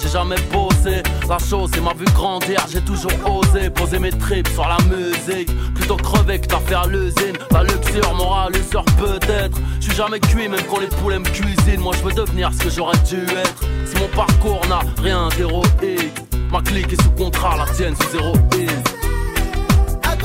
j'ai jamais bossé. La chose, c'est ma vue grandir, j'ai toujours osé poser mes tripes sur la musique. Plutôt crever que fait à l'usine. La luxure, morale, l'usure peut-être. Je suis jamais cuit, même quand les poulets me cuisinent. Moi, je veux devenir ce que j'aurais dû être. Si mon parcours n'a rien d'héroïque, ma clique est sous contrat, la tienne sous zéro À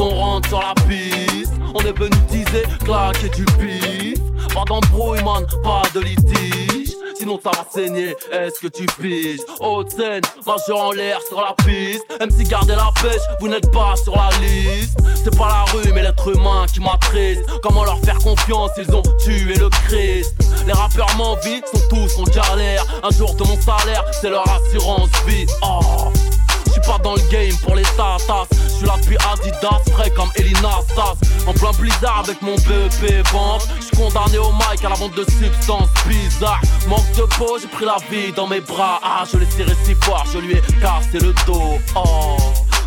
on rentre sur la piste, on est venu teaser, claquer du pif. Pas d'embrouille, man, pas de litige. Sinon ça va saigner, est-ce que tu piges? Haute scène, majeur en l'air sur la piste. Même si gardez la pêche, vous n'êtes pas sur la liste. C'est pas la rue mais l'être humain qui m'attriste. Comment leur faire confiance, ils ont tué le Christ. Les rappeurs m'envient, sont tous en galère. Un jour de mon salaire, c'est leur assurance vie. Oh pas dans le game pour les tatas. Je suis là depuis Adidas, frais comme Elina. En plein blizzard avec mon BEP vente. Je suis condamné au mic à la vente de substances bizarres. Manque de peau, j'ai pris la vie dans mes bras. Ah, je l'ai serré si fort, je lui ai cassé le dos. Oh.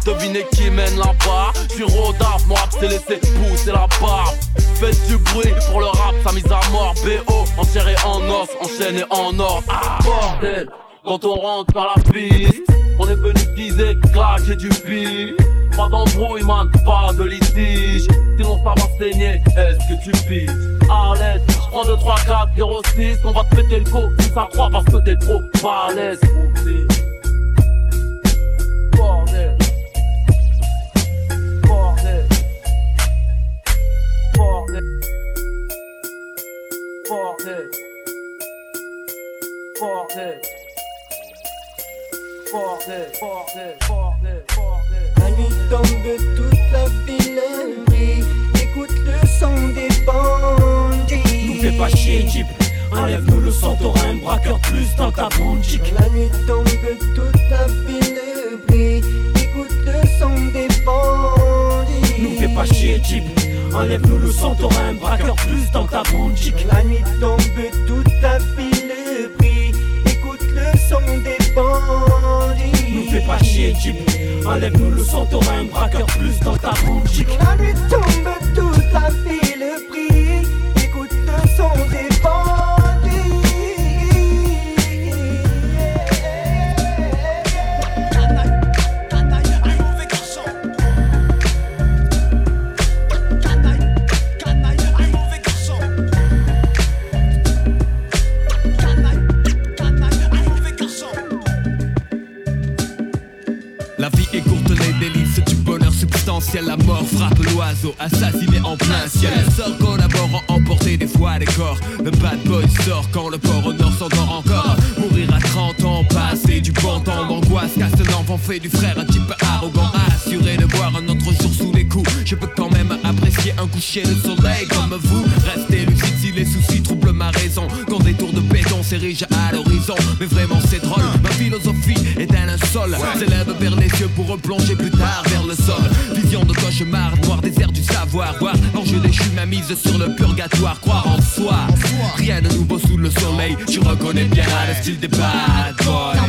Devinez qui mène là-bas Je suis rodaf, mon rap s'est laissé pousser la barbe Faites du bruit pour le rap, sa mise à mort BO, en en os, enchaîné en or Ah bordel quand on rentre dans la piste, on est venu teaser, claquer du pif. Pas d'embrouille, man, pas de litige. Sinon ça va saigner, est-ce que tu piges? À l'aise, je prends 2, 3, 4, 0, 6. On va te péter le co, si ça croit parce que t'es trop balèze. Bordel. Bordel. Bordel. Bordel. Bordel, bordel, bordel, bordel. La nuit tombe, toute la ville brille. Écoute le son des bandits. Nous fais pas chier, Jeep. Enlève-nous le son, t'auras un braqueur plus dans ta boutique. La nuit tombe, toute la ville brille. Écoute le son des bandits. Nous fais pas chier, Jeep. Enlève-nous le son, t'auras un braqueur plus dans ta boutique. La nuit tombe, toute la ville brille. Écoute le son des bandits. Nous fais pas chier, Jeep. Enlève-nous le son, t'auras un braqueur plus dans ta boutique. La nuit tombe, toute la ville brille. Écoute le son des frappe l'oiseau, assassiné en plein ciel. Sort collaborant, emporter des fois des corps. Le bad boy sort quand le port au nord s'endort encore. Mourir à 30 ans, passer du bon temps d'angoisse. Casse l'enfant fait du frère un type arrogant. Assuré de voir un autre jour sous les coups. Je peux quand même apprécier un coucher de soleil comme vous. Restez lucide si les soucis troublent ma raison. Quand des tours de béton s'érigent à l'horizon. Mais vraiment c'est drôle, ma philosophie est un linceul. S'élève vers les yeux pour replonger sur le purgatoire. Croire en soi, rien de nouveau sous le soleil. Tu reconnais bien le style des bad boys.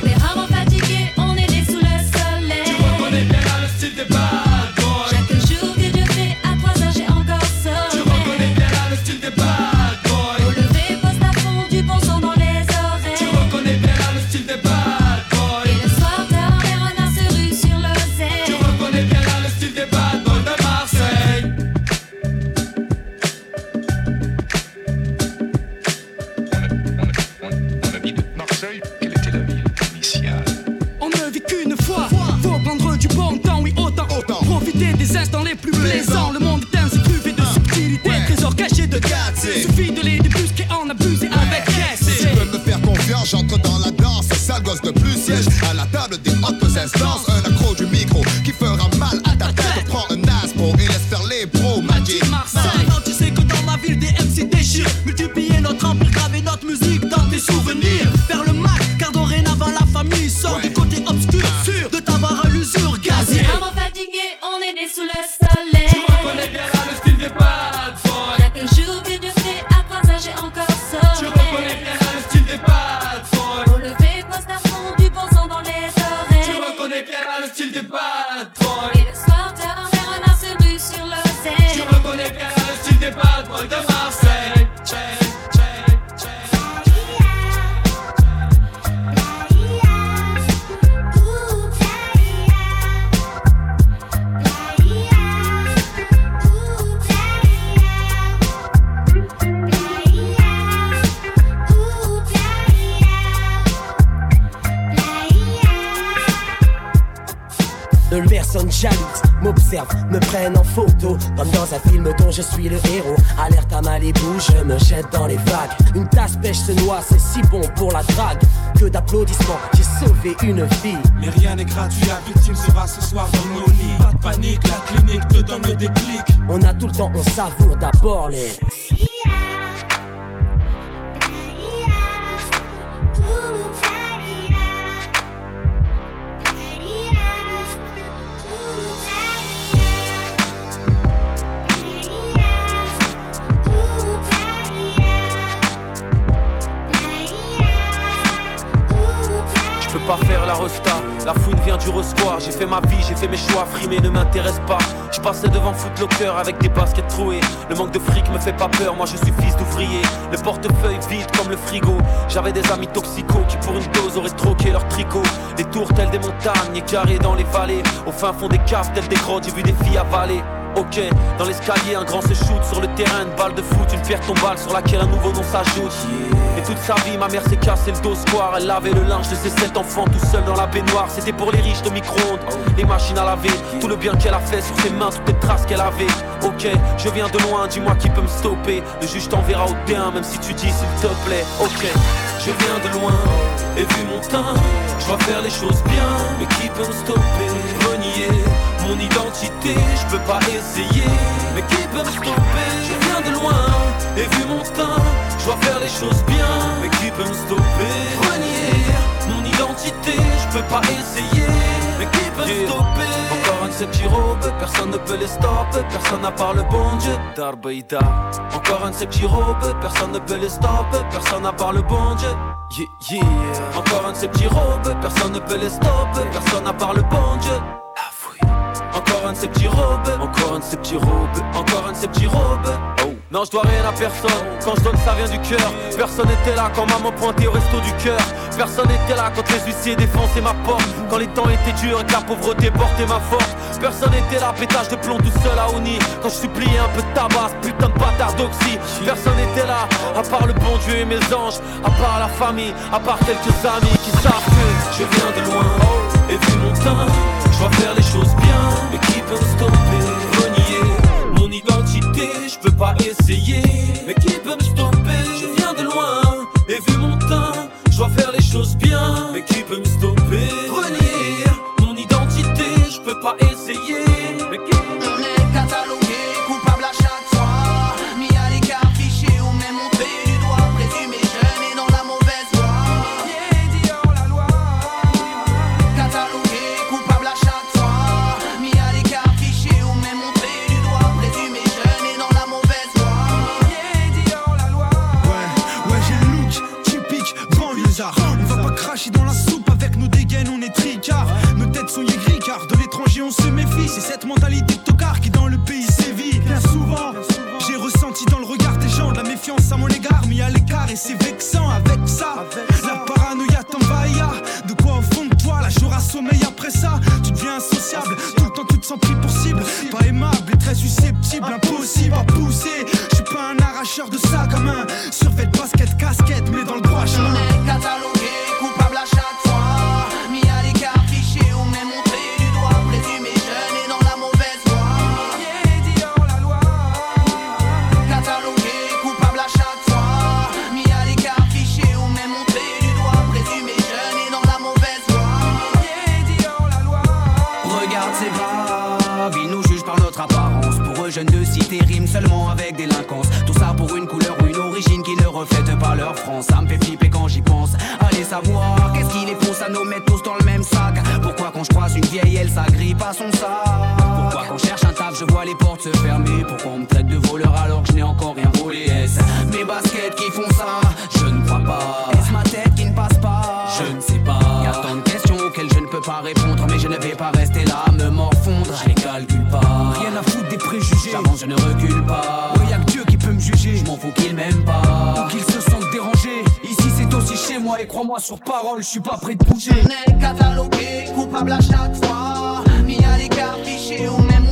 Je suis le héros. Alerte à Malibu, je me jette dans les vagues. Une tasse pêche se noie, c'est si bon pour la drague. Que d'applaudissements, j'ai sauvé une vie. Mais rien n'est gratuit, la victime sera ce soir dans nos lits. Pas de panique, la clinique te donne le déclic. On a tout le temps, on savoure d'abord les. La fouine vient du resquoir J'ai fait ma vie, j'ai fait mes choix, frimer ne m'intéresse pas. Je passais devant Footlocker avec des baskets trouées. Le manque de fric me fait pas peur, moi je suis fils d'ouvrier. Le portefeuille vide comme le frigo. J'avais des amis toxicaux qui pour une dose auraient troqué leur tricot. Des tours telles des montagnes, carrés dans les vallées. Au fin fond des caves telles des grottes, j'ai vu des filles avaler. Ok, dans l'escalier, un grand se shoot sur le terrain, une balle de foot, une pierre tombale sur laquelle un nouveau nom s'ajoute. Toute sa vie, ma mère s'est cassé le dos square. Elle lavait le linge de ses sept enfants tout seul dans la baignoire. C'était pour les riches de micro-ondes, les machines à laver, tout le bien qu'elle a fait sur ses mains, toutes les traces qu'elle avait. Ok, je viens de loin, dis-moi qui peut me stopper. Le juge t'enverra au terrain, même si tu dis s'il te plaît. Ok, je viens de loin, et vu mon teint, je dois faire les choses bien. Mais qui peut me stopper? Renier mon identité, je peux pas essayer. Mais qui peut me stopper? Je viens de loin, et vu mon teint, je dois faire les choses bien. Mais qui peut me stopper? Renier mon identité, je peux pas essayer. Mais qui peut me stopper? Encore un de ces petits robes, personne ne peut les stopper. Personne à part le bon Dieu, Darbaïda. Encore un de ces petits robes, personne ne peut les stopper. Personne à part le bon Dieu. Yeah, yeah. Encore un de ces petits robes, personne ne peut les stopper. Personne à part le bon Dieu. Encore un de ces petits robes, encore un de ces petits robes, encore un de ces petits robes. Oh. Non, je dois rien à personne. Quand je donne, ça vient du cœur. Personne n'était là quand maman pointait au resto du cœur. Personne n'était là quand les huissiers défonçaient ma porte. Quand les temps étaient durs et que la pauvreté portait ma force. Personne n'était là, pétage de plomb tout seul à Oni. Quand je suppliais un peu de tabac, putain de bâtard d'oxy. Personne n'était là, à part le bon Dieu et mes anges. À part la famille, à part quelques amis qui savent que je viens de loin. Et vu mon teint, je dois faire les choses bien. Mais qui peut me stopper peux pas essayer. Mais qui peut me stopper? Je viens de loin, et vu mon teint, je dois faire les choses bien. Mais qui peut me stopper? De cité riment seulement avec délinquance. Tout ça pour une couleur ou une origine qui ne reflète pas leur France. Ça me fait flipper quand j'y pense. Allez savoir, qu'est-ce qui les pousse à nous mettre tous dans le même sac? Pourquoi quand je croise une vieille, elle s'agrippe à son sac? Pourquoi quand je cherche un taf, je vois les portes se fermer? Pourquoi on me traite de voleur alors que je n'ai encore rien volé? Est-ce mes baskets qui font ça? Je ne crois pas. Est-ce ma tête qui ne passe pas? Je ne sais pas. Y a tant de questions auxquelles je ne peux pas répondre, mais je ne vais pas J'avance, je ne recule pas. Ouais, y a que Dieu qui peut me juger. Je m'en fous qu'il m'aime pas. Ou qu'il se sente dérangé. Ici c'est aussi chez moi et crois-moi sur parole, je suis pas prêt de bouger. On est catalogué, coupable à chaque fois. Mis à l'écart, fiché ou même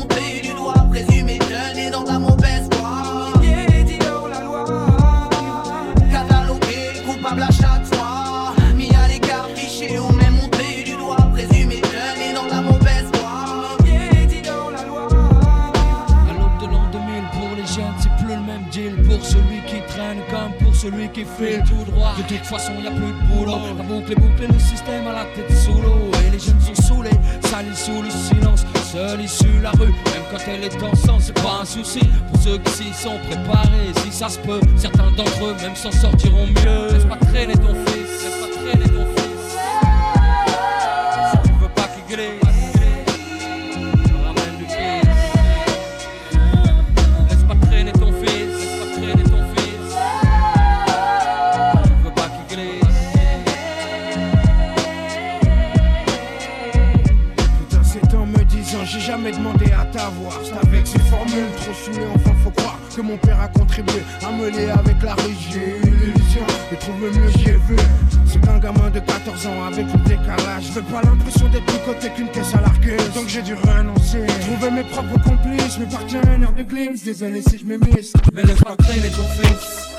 celui qui file tout droit. De toute façon, y a plus de boulot. La boucle est bouclée, le système à la tête sous l'eau. Et les jeunes sont saoulés, salis sous le silence. Seule issue la rue, même quand elle est en sang, c'est pas un souci. Pour ceux qui s'y sont préparés, si ça se peut, certains d'entre eux même s'en sortiront mieux. Laisse pas traîner ton fils, pas fils. Trop saoulées, enfin faut croire que mon père a contribué à me lier avec la rue. J'ai l'illusion de trouver mieux, j'ai vu. C'est qu'un gamin de 14 ans avec le décalage. Je veux pas l'impression d'être plus côté qu'une caisse à l'arqueuse. Donc j'ai dû renoncer. Trouver mes propres complices, mes partenaires de glisse. Désolé si je m'émisse. Mais laisse pas traîner ton fils.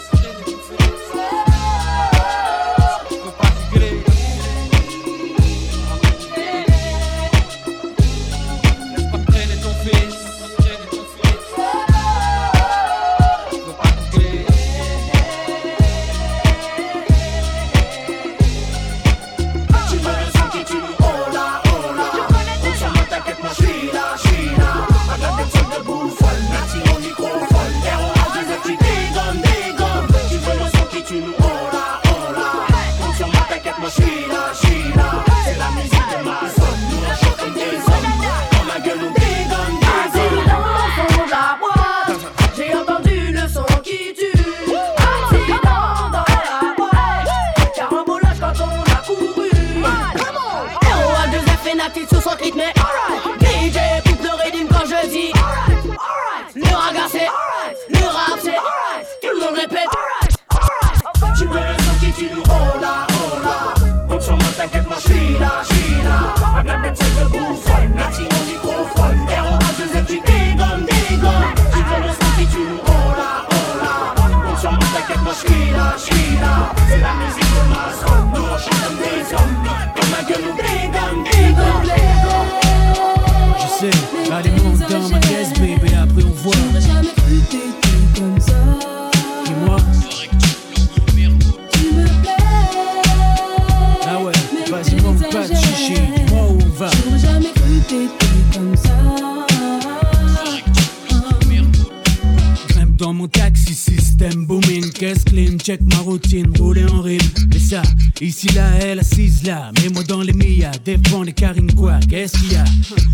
Ici là, elle assise là, mets-moi dans les millas, défends les carines quoi, qu'est-ce qu'il y a?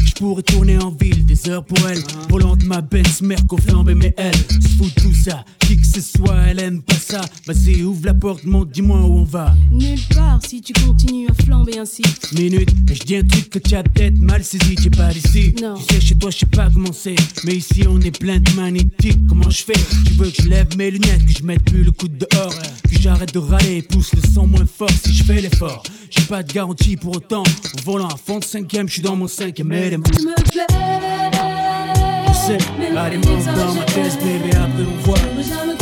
Je pourrais tourner en ville, des heures pour elle, volant de ma Benz, Merco flambé, mais elle se fout de tout ça, ce soit, elle aime pas ça. Vas-y, ouvre la porte, monte, dis-moi où on va. Nulle part si tu continues à flamber ainsi. Minute, et je dis un truc que tu as peut-être mal saisi, t'es pas d'ici. Non. Tu sais, chez toi, je sais pas comment c'est. Mais ici, on est plein de magnétiques. Comment je fais? Tu veux que je lève mes lunettes, que je mette plus le coude dehors, que j'arrête de râler, pousse le son moins fort si je fais l'effort. J'ai pas de garantie pour autant. En volant à fond de cinquième, je suis dans mon cinquième élément. Tu me plais. Je sais, allez, monte dans ma caisse, bébé, après on voit.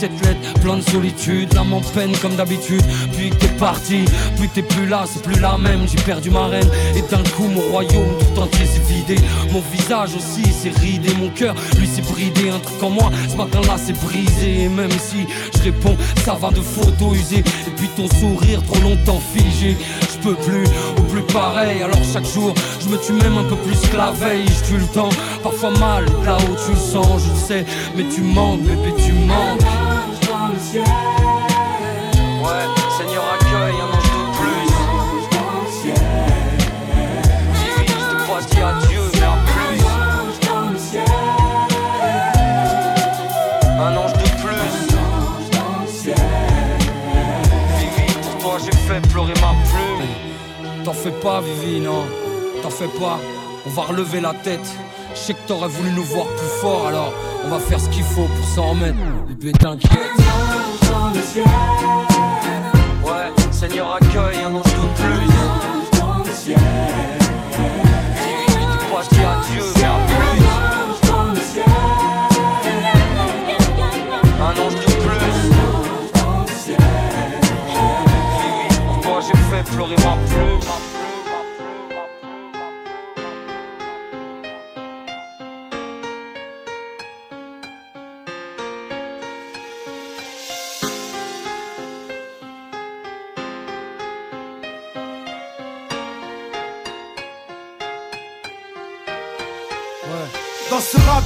Cette lettre, plein de solitude, l'âme en peine comme d'habitude. Puis que t'es parti, puis t'es plus là, c'est plus la même. J'ai perdu ma reine, et d'un coup mon royaume tout entier s'est vidé. Mon visage aussi s'est ridé, mon cœur lui s'est bridé. Un truc en moi, ce matin-là s'est brisé. Et même si je réponds, ça va de photos usées. Et puis ton sourire trop longtemps figé. Je peux plus, ou plus pareil. Alors chaque jour, je me tue même un peu plus que la veille. Je tue le temps, parfois mal, là où tu le sens, je le sais. Mais tu manques, bébé, tu manques. Ouais, Seigneur accueille un ange de plus. Vivi, je te crois dire adieu, mais à plus. Un ange de plus. Vivi, pour toi j'ai fait pleurer ma plume. T'en fais pas, Vivi, non. T'en fais pas. On va relever la tête. Je sais que t'aurais voulu nous voir plus fort, alors on va faire ce qu'il faut pour s'en remettre lever d'un guet. Un dans le ciel. Ouais, Seigneur accueille un ange de plus. Un dans le ciel. Dis, dis pas, je dis adieu, mais à ah plus. Dans le ciel. Un ange de plus. Un dans le ciel. Pourquoi j'ai fait pleurer ma plume? Ce rap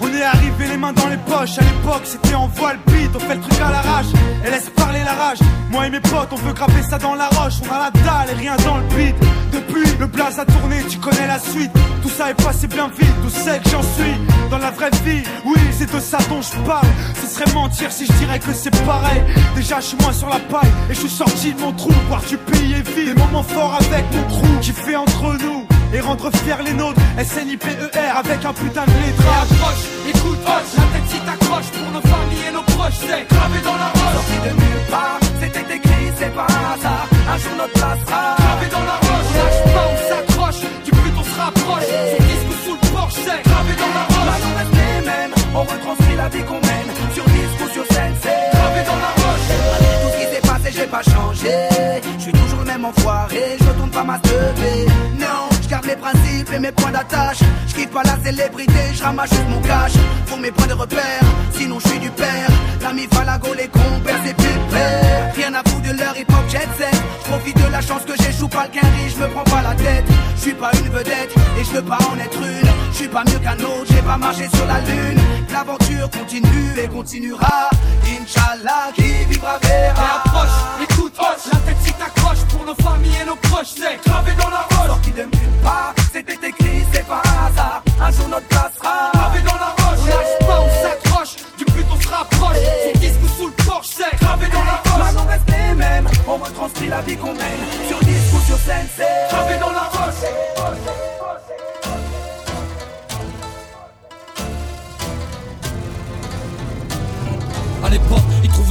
on est arrivé les mains dans les poches. À l'époque, c'était en voile beat, on fait le truc à l'arrache. Et laisse parler la rage. Moi et mes potes, on veut graver ça dans la roche. On a la dalle et rien dans le beat. Depuis, le blaze a tourné, tu connais la suite. Tout ça est passé bien vite, tout sait que j'en suis. Dans la vraie vie, oui, c'est de ça dont je parle. Ce serait mentir si je dirais que c'est pareil. Déjà, je suis moins sur la paille et je suis sorti de mon trou. Voir du pays est vide. Des moments forts avec mon crew qui fait entre nous et rendre fiers les nôtres. SNIPER avec un putain de lettrage. Approche, écoute, hoche, la tête si t'accroche pour nos familles et nos proches, c'est gravé dans la roche. Sorti de nulle part, c'était écrit, c'est pas un hasard. Un jour notre place sera gravé dans la roche. On lâche pas, on s'accroche, du but on se rapproche. Son disque sous le porche, c'est gravé dans la roche. Bah, on reste les mêmes, on retranscrit la vie qu'on mène. Sur disque ou sur scène, c'est gravé dans la roche. Malgré tout ce qui s'est passé, j'ai pas changé. Je suis toujours le même enfoiré, je retourne pas ma teubée. Non, garde mes points d'attache. Je quitte pas la célébrité, je ramasse mon cash. Pour mes points de repère, sinon je suis du père. L'ami Falago, les compères, c'est plus père. Rien à foutre de leur hip hop jet set. Je profite de la chance que j'échoue pas le riche, je me prends pas la tête. Je suis pas une vedette et je veux pas en être une. Je suis pas mieux qu'un autre, j'ai pas marché sur la lune. L'aventure continue et continuera. Inch'Allah, qui vivra verra. Approche, écoute, la tête si t'accroche pour nos familles et nos proches, c'est gravé dans la roche. Sorti de nulle part, c'était écrit, c'est pas un hasard. Un jour notre place sera gravé dans la roche. On lâche pas, on s'accroche, du but on se rapproche. Son disque sous le porche, c'est gravé dans la roche. Maintenant reste les mêmes, on retranscrit la vie qu'on mène. Sur disque ou sur scène, c'est gravé dans la roche.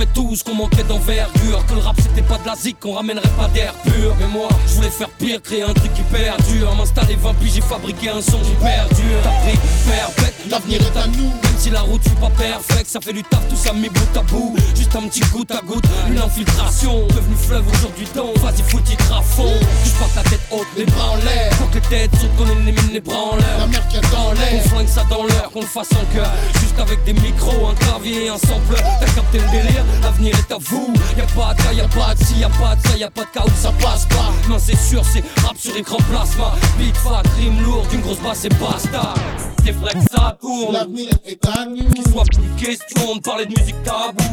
Tous qu'on manquait d'envergure. Que le rap c'était pas de la zik, qu'on ramènerait pas d'air pur. Mais moi, je voulais faire pire, créer un truc qui perdure M'installer 20 piges, j'ai fabriqué un son qui perdure T'as pris, l'avenir est à nous Même si la route fut pas perfecte, ça fait du taf, tout ça mis bout à bout. Juste un petit goutte à goutte, une infiltration. Devenu fleuve aujourd'hui temps, vas-y faut titre à fond Je porte la tête haute, les bras en l'air. Faut que les têtes sautent, qu'on ait les bras en l'air. La mer qui est dans l'air, qu'on flingue ça dans l'heure, qu'on le fasse en cœur. Juste avec des micros, un clavier et un sampleur. T'as capté le délire, l'avenir est à vous. Y'a pas de cas, y'a pas de si, y'a pas de ça, y'a pas de cas où ça passe pas. Non c'est sûr, c'est rap sur écran plasma. Beat fat, rime lourd, d'une grosse basse et basta C'est vrai que ça tourne. L'avenir est à nous. Qu'il soit plus question de parler de musique tabou.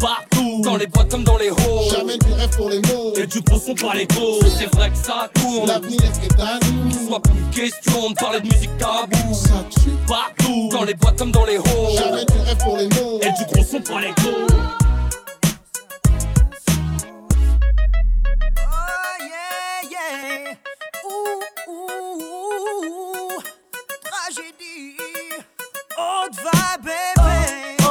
Partout, dans les boîtes comme dans les halls. Jamais du rêve pour les mots. Et du gros son par les gros C'est vrai que ça tourne. L'avenir est à nous. Qu'il soit plus question de parler de musique tabou. Partout, dans les boîtes comme dans les halls. Jamais du rêve pour les mots. Et du gros son par les gros Oh yeah, yeah. Tragédie. On te va, bébé.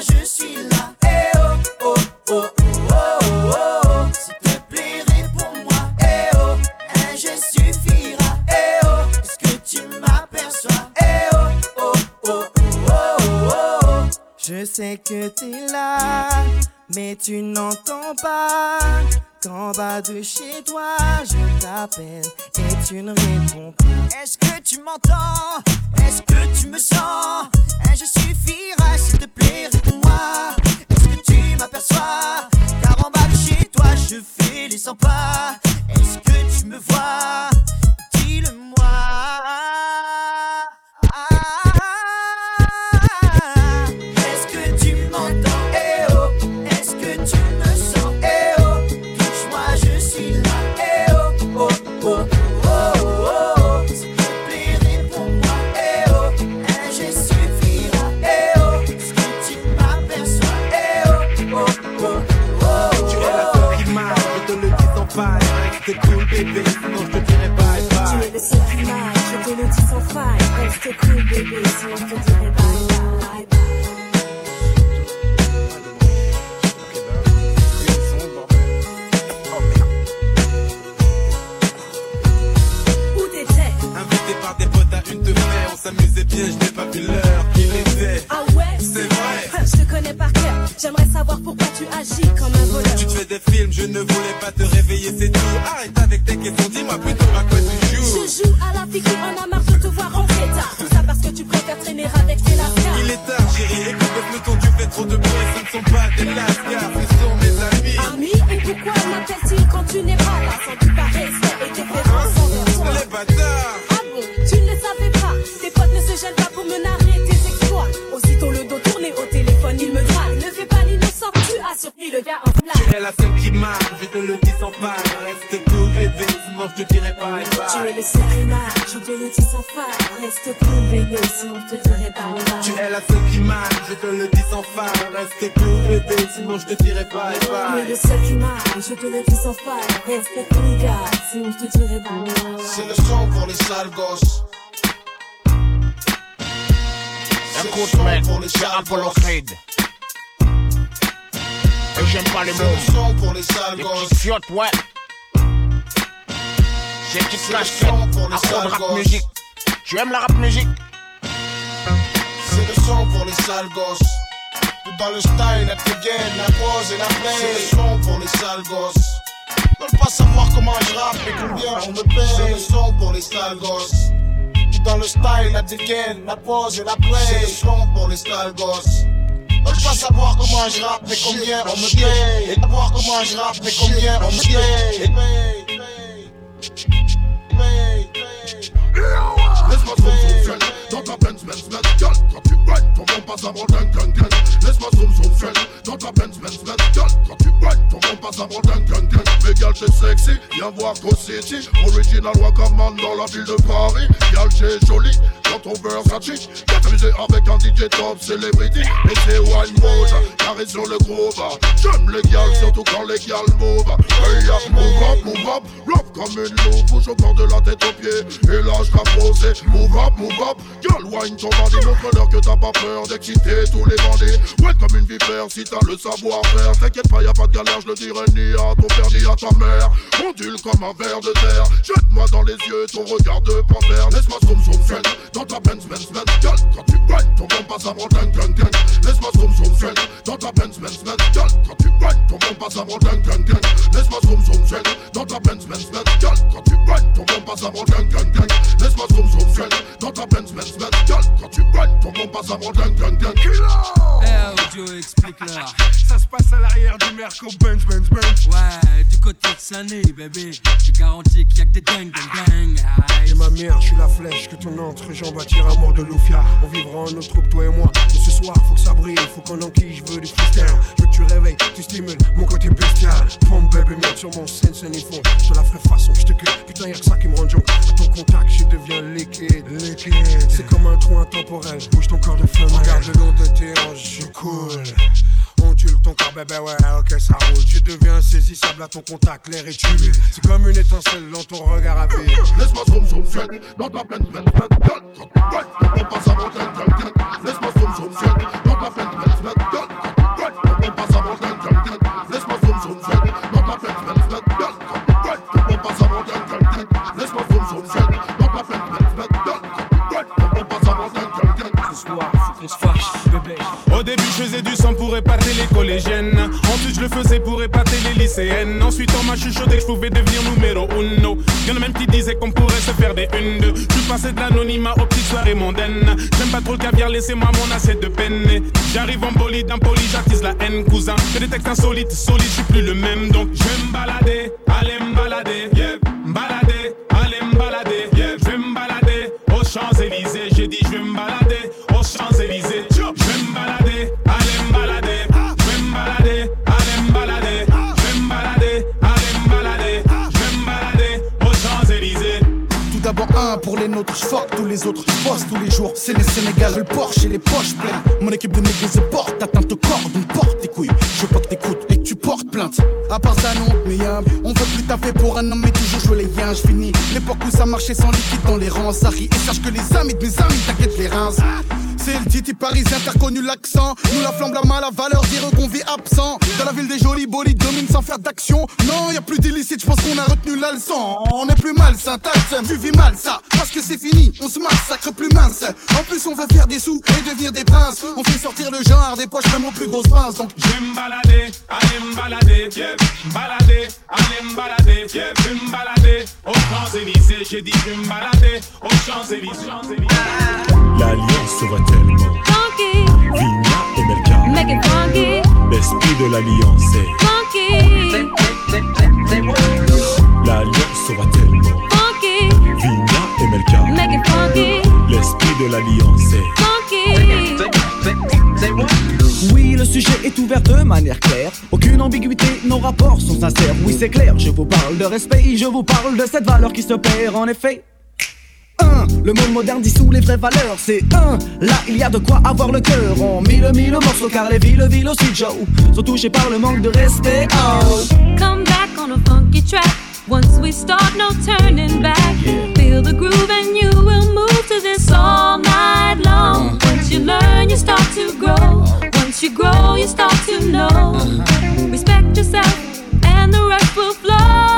Je suis là. Eh oh, oh, oh, oh, oh, oh. S'il te plaît, réponds-moi. Eh oh, un geste suffira. Eh oh, est-ce que tu m'aperçois? Eh oh, oh, oh, oh, oh, oh. Je sais que t'es là, mais tu n'entends pas. Qu'en bas de chez toi, je t'appelle et tu ne réponds pas. Est-ce que tu m'entends? Est-ce que tu me sens? Un je suffira, s'il te plaît, réponds-moi. Est-ce que tu m'aperçois? Car en bas de chez toi, je fais les 100 pas. Est-ce que tu me vois? Sans faille. Reste cool bébé, sinon je te dirai bye Tu bye. es le seul qui m'aille, je te le dis sans faille. Reste cool bébé, sinon je te dirai bye bye. Où t'étais? Invité par des potes à une te faire, on s'amusait bien, je n'ai pas vu l'heure pourquoi tu agis comme un voleur. Tu te fais des films, je ne voulais pas te réveiller, c'est tout. Arrête avec tes questions, dis-moi plutôt à quoi tu joues. Je joue à la fille qui en a marre de te voir rentrer tard. Tout ça parce que tu préfères traîner avec tes lascars. Il est tard, chérie, écoute le peloton, tu fais trop de bruit, ce ne sont pas des lascars, ce sont mes amis. Ami, et pourquoi m'appelle-t-il quand tu n'es pas là? Sans doute par je te dirai bye Tu es le seul qui marche, je te le dis sans Reste cool bébé, sinon je te dirai bye bye Tu es la seule qui je te le dis sans faille. Reste cool bébé, sinon je te dirai bye Tu es le seul qui marche, je te le dis sans Reste cool gars, sinon je te dirai bye bye C'est le son pour les sales gosses. C'est le Écoute, son mec, pour les c'est Apollo. Creed. Et j'aime pas les C'est mots. le son pour les sales Les gosses. ouais. C'est le casquettes, son pour les à fond de sales rap musique. Tu aimes la rap musique C'est le son pour les sales gosses. Tout dans le style, la dégaine, la pose et la play. C'est le son pour les sales gosses. Veulent pas savoir comment je rappe et combien on me paye. C'est le son pour les sales gosses. Tout dans le style, la dégaine, la pose et la play. C'est le son pour les sales gosses. Veulent pas savoir comment je rappe et combien on me paye. Et savoir comment je rappe et combien on me paye. Laisse-moi zoom zoom zoom dans ta Benz Benz Benz Gal, quand tu rides, ton bon passe avant ding ding ding Laisse-moi zoom zoom zoom dans ta Benz Benz Benz Gal, quand tu rides, ton bon passe avant ding ding ding Mais gal t'es sexy, viens voir Go City. Original Wakaman dans la ville de Paris. Gal t'es jolie, dans ton Versace Viens t'amuser avec un DJ top celebrity. Et c'est Wine Mode, carré sur le groove J'aime les gals, surtout quand les gals move Hey ya, move up, move up, rap. Comme une loupe Bouge au corps de la tête aux pieds, et là je posé Move up, move up, girl wine ton bandit. Montre-leur que t'as pas peur d'exciter tous les bandits Ouais comme une vipère si t'as le savoir-faire. T'inquiète pas y'a pas de galère, je le dirai ni à ton père ni à ta mère. Ondule comme un verre de terre. Jette-moi dans les yeux ton regard de panthère. Laisse-moi zoom zoom zoom. Dans ta Benz Benz Benz Girl, quand tu rides, ton bon passe avant ding ding ding Laisse-moi zoom zoom zoom. Dans ta Benz Benz Benz Girl, quand tu rides, ton bon passe avant ding ding ding Laisse-moi zoom zoom zoom. Dans ta Benz Benz Benz Girl, quand tu rides, ton bon passe avant ding ding ding Laisse-moi zoom zoom zoom. Dans ta Benz Benz Benz Girl, quand tu rides, ton bon passe avant ding ding ding Audio, explique-leur. Ça se passe à l'arrière du Merco Benz Benz Benz Ouais, du côté de Sané, bébé. Je garantis qu'il y a que des dingues, dingues, dingues. Et ma mère, je suis la flèche que ton entrejambe attire à mort de Lufia. On vivra en notre troupe, toi et moi. Mais ce soir, faut que ça brille, faut qu'on enquille, je veux du freestyle. Je veux que tu réveilles, tu stimules mon côté bestial. Pompe, bébé, merde sur mon scène, scène, ils font. Je te la ferai façon, je te cueille. Putain, y'a que ça qui me rend junk. À ton contact, je deviens liquide. Liquide. C'est comme un trou intemporel. Bouge ton corps de flamme. Regarde le long de tes hanches, coule. Ondule ton corps, bébé, ouais, ok, ça roule. Je deviens insaisissable à ton contact, l'air est tué. C'est comme une étincelle dans ton regard à vie. Laisse-moi zoom zoom zoom dans ta Laisse-moi zoom zoom dans ta Laisse-moi zoom zoom ta Laisse-moi zoom zoom ta Ce soir, faut qu'on se fâche, début, je faisais du sang pour épater les collègues. collégienne. Ensuite, je le faisais pour épater les lycéennes. Ensuite, on m'a chuchoté que je pouvais devenir numéro uno. Y'en a même qui disaient qu'on pourrait se faire des une, deux. Je suis passé de l'anonymat aux petites soirées mondaines. J'aime pas trop le caviar, laissez-moi mon assiette de peine. J'arrive en bolide, impoli, j'attise la haine, cousin. Que des textes insolites, solides, je suis plus le même. Donc, je vais me balader, aller me balader, yeah. Fuck tous les autres, je bosse tous les jours. C'est les Sénégal, le Porsche et les poches pleines. Mon équipe de négligés se porte, atteinte au corps, donc porte tes couilles. Je pas que t'écoutes et tu portes plainte. À part ça, non, mais y'a, on veut plus taffer pour un homme, mais toujours jouer les liens. Je finis l'époque où ça marchait sans liquide dans les rangs. Ça rit et sache que les amis de mes amis t'inquiète les reins. C'est le Titi parisien, t'as reconnu l'accent. Nous la flamme, la main, la valeur, dire qu'on vit absent. Dans la ville des jolis bolides, domine sans faire d'action. Non, y a plus d'illicite, je pense qu'on a retenu la leçon. On est plus mal, syntaxe, tu vis mal ça. Parce que c'est fini, on se massacre plus mince. En plus, on va faire des sous et devenir des princes. On fait sortir le genre des poches, même aux plus grosses pinces. Donc, Je vais me balader, aller me balader, yeah. Me balader, aller me balader, yeah. Je vais me balader aux Champs-Élysées. J'ai dit, je vais me balader aux Champs-Élysées. L'alliance va tellement. Vigna et Melka. Make it funky, L'esprit de l'alliance est. funky, L'alliance va tellement. funky, Vigna et Melka. make it funky, L'esprit de l'alliance est. funky. Oui, le sujet est ouvert de manière claire. Aucune ambiguïté, nos rapports sont sincères. Oui, c'est clair, je vous parle de respect, je vous parle de cette valeur qui se perd en effet. 1. Le monde moderne dissout les vraies valeurs. C'est 1. Là, il y a de quoi avoir le cœur. En mille, mille morceaux, car les villes, villes aussi, Joe, sont touchées par le manque de respect. Oh. Come back on a funky track. Once we start, no turning back. Feel the groove and you will move to this all night long. Once you learn, you start to grow. Once you grow, you start to know. Respect yourself, and the rest will flow.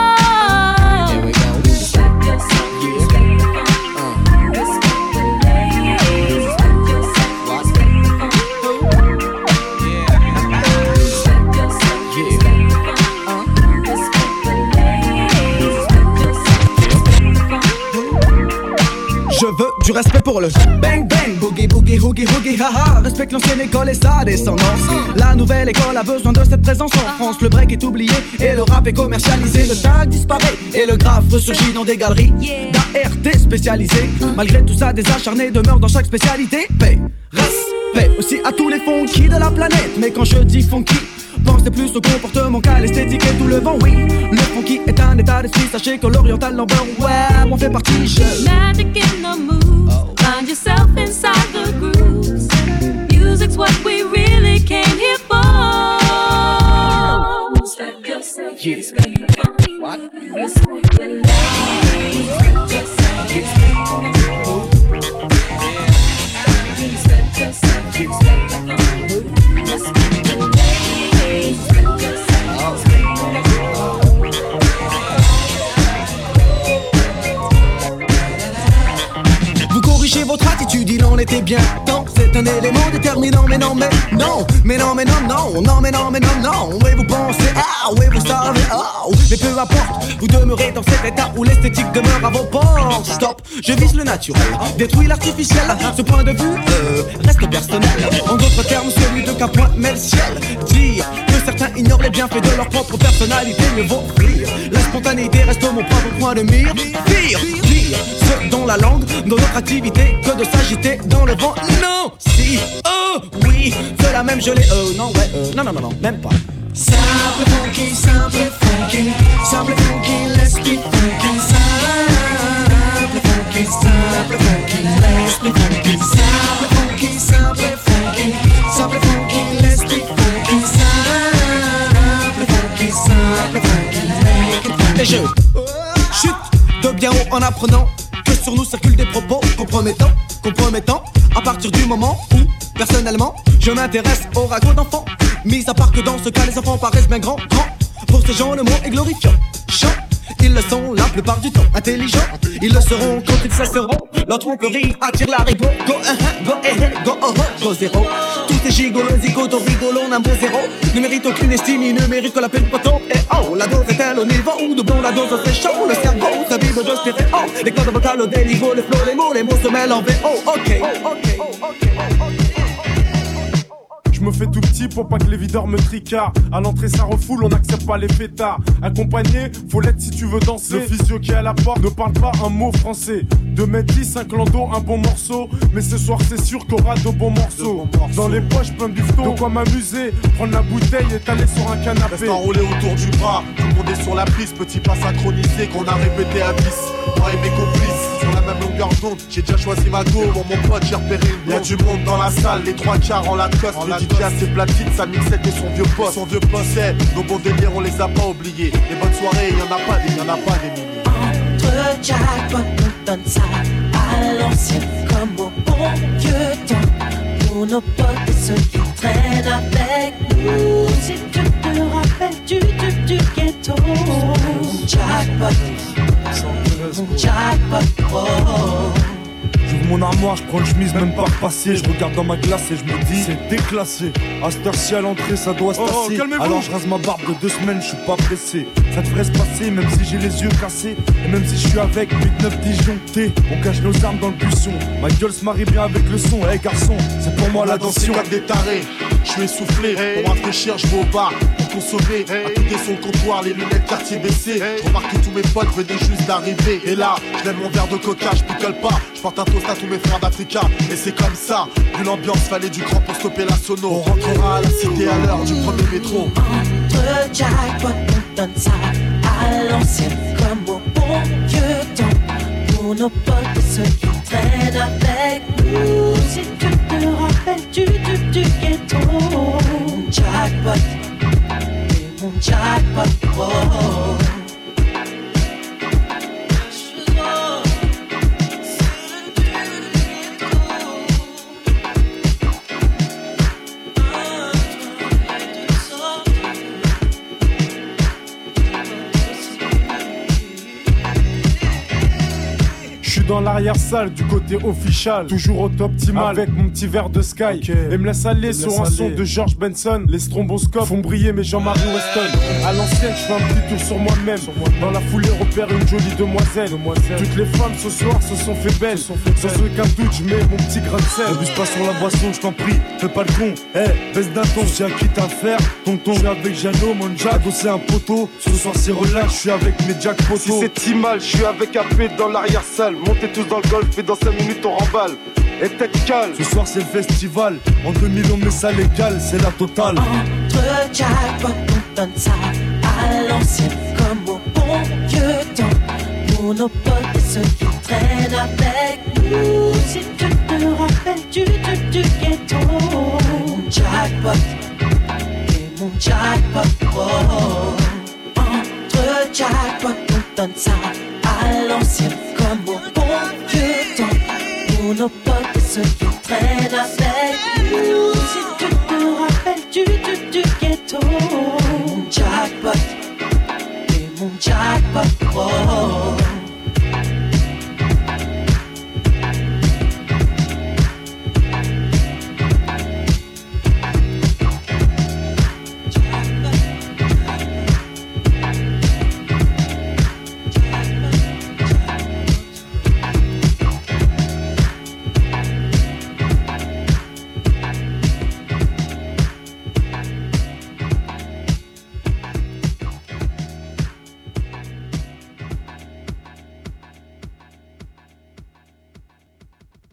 Bang bang, boogie boogie hoogie hoogie haha. Respecte l'ancienne école et sa descendance. La nouvelle école a besoin de cette présence en France. Le break est oublié et le rap est commercialisé. Le tag disparaît et le graphe ressurgit dans des galeries d'ART spécialisées. Malgré tout ça, des acharnés demeurent dans chaque spécialité. Paix, respect aussi à tous les funky de la planète. Mais quand je dis funky, Pensez plus au comportement qu'à l'esthétique et tout le vent, oui. Le funky est un état d'esprit, sachez que l'oriental number, ouais, on fait partie. Je... Magic in the moves. Find yourself inside the grooves. Music's what we really came here for. Respect yourself. Funk. What? Respect the ladies. Respect yourself. Votre attitude, il en était bien temps. C'est un élément déterminant, mais non, mais non, mais non, mais non, non, non, mais non, mais non, non. Oui, vous pensez, ah, oui, vous savez, ah, mais peu importe, vous demeurez dans cet état où l'esthétique demeure à vos portes. Stop, je vise le naturel, détruis l'artificiel. Ce point de vue euh, reste personnel. En d'autres termes, celui de qu'un point met le ciel. Dire que certains ignorent les bienfaits de leur propre personnalité, mieux vaut rire. La spontanéité reste mon propre point de mire. Pire, pire, ce dont la langue, dans notre activité, que de s'agiter dans le vent. Non, si, oh, oui, cela même je l'ai, euh, non, ouais, euh, non, non, non, non, même pas. Simple funky, simple funky, simple funky, let's be funky. Simple funky, simple funky, let's be funky. Simple funky, simple funky, simple funky, let's be funky. Simple funky, simple funky, make it funky. De bien haut en apprenant que sur nous circulent des propos compromettants, compromettants. À partir du moment où, personnellement, je m'intéresse aux ragots d'enfants. Mis à part que dans ce cas, les enfants paraissent bien grands, grands. Pour ces gens, le mot est glorifiant. Chant Ils le sont la plupart du temps intelligents. Ils le seront quand ils cesseront. Leur tromperie attire la ribo. Go, uh, go, eh, eh, go, oh, oh, go zéro. Tout est gigolo, zigoto, rigolo, un beau zéro. Ne mérite aucune estime, il ne mérite que la peine poton. Et oh, la dose est-elle au niveau où de bon la dose c'est chaud. Le cerveau, sa vibre de stéréo. Les cordes vocales au déniveau, les flots, les mots, les mots se mêlent en VO. Ok, ok, ok. Je me fais tout petit pour pas que les videurs me tricardent. À l'entrée, ça refoule, on n'accepte pas les fêtards. Accompagné, faut l'être si tu veux danser. Le physio qui est à la porte ne parle pas un mot français. 2 mètres 10, un clando, un bon morceau. Mais ce soir, c'est sûr qu'on aura de bons morceaux. Dans les poches, plein de bifton. De quoi m'amuser, prendre la bouteille et t'aller sur un canapé. Reste enroulé autour du bras, tout le monde est sur la piste. Petit pas synchronisé qu'on a répété à 10. Moi et mes complices, J'ai déjà choisi ma go, pour mon pote, j'ai repéré une Y'a du monde dans la salle, les trois quarts en la coste. Le DJ a ses platines, sa mixette et son vieux poste. Son vieux poste, c'est nos bons délires, on les a pas oubliés. Les bonnes soirées, y'en a pas des, y'en a pas des milliers. Entre jackpot, on donne ça à l'ancienne comme au bon vieux temps. Pour nos potes et ceux qui traînent avec nous. Si tu te rappelles du du du ghetto. Jackpot, jackpot. J'ouvre mon armoire, je prends une chemise même pas repassée. Je regarde dans ma glace et je me dis c'est déclassé. À cette heure-ci à l'entrée, ça doit se Oh, tasser. calmez-vous. Alors je rase ma barbe de deux semaines, je suis pas pressé. Ça devrait se passer, même si j'ai les yeux cassés. Et même si je suis avec 8-9 disjonctés. On cache nos armes dans le buisson. Ma gueule se marie bien avec le son. Eh garçon, c'est pour moi la danse des tarés. Je suis essoufflé, pour rafraîchir, je vais au bar pour consommer. À son comptoir, les lunettes quartier baissées. Je remarque que tous mes potes venaient juste d'arriver. Et là, je mon verre de coca, je picole pas. Je porte un toast à tous mes frères d'Africa. Et c'est comme ça, vu l'ambiance, fallait du cran pour stopper la sono. On rentrera à la cité à l'heure du premier métro. Entre jackpot, on donne ça à l'ancienne comme au bon vieux temps. Pour nos potes ceux qui traînent avec nous. Si tu te rappelles du du du ghetto. Jackpot, l'arrière-salle du côté official, toujours au top optimal avec mon petit verre de Sky. Et me laisse aller Me sur laisse un son de George Benson. Les stromboscopes font briller mes Jean-Marie Weston. À l'ancienne, je fais un petit tour sur moi-même. Dans la foulée, repère une jolie demoiselle. Toutes les femmes ce soir se sont fait belles. Sans aucun doute, je mets mon petit grain de sel. N'abuse pas sur la boisson, je t'en prie, fais pas le con. Eh, baisse d'un ton, j'ai acquis ta faire. Tonton, je suis avec Jeannot, mon jack, c'est un poteau. Ce soir c'est relax, je suis avec mes jack poteaux. Si c'est mal, je suis avec AP dans l'arrière-salle. Montez tous dans le golf et dans 5 minutes on remballe. Et tête calme. Ce soir c'est le festival. En 2000 on met ça légal, c'est la totale. Entre jackpot, on donne ça à l'ancienne comme au bon vieux temps. Pour nos potes et ceux qui traînent avec nous. Si tu te rappelles du du du ghetto. Mon jackpot, et mon jackpot, oh. Entre jackpot, on donne ça à l'ancienne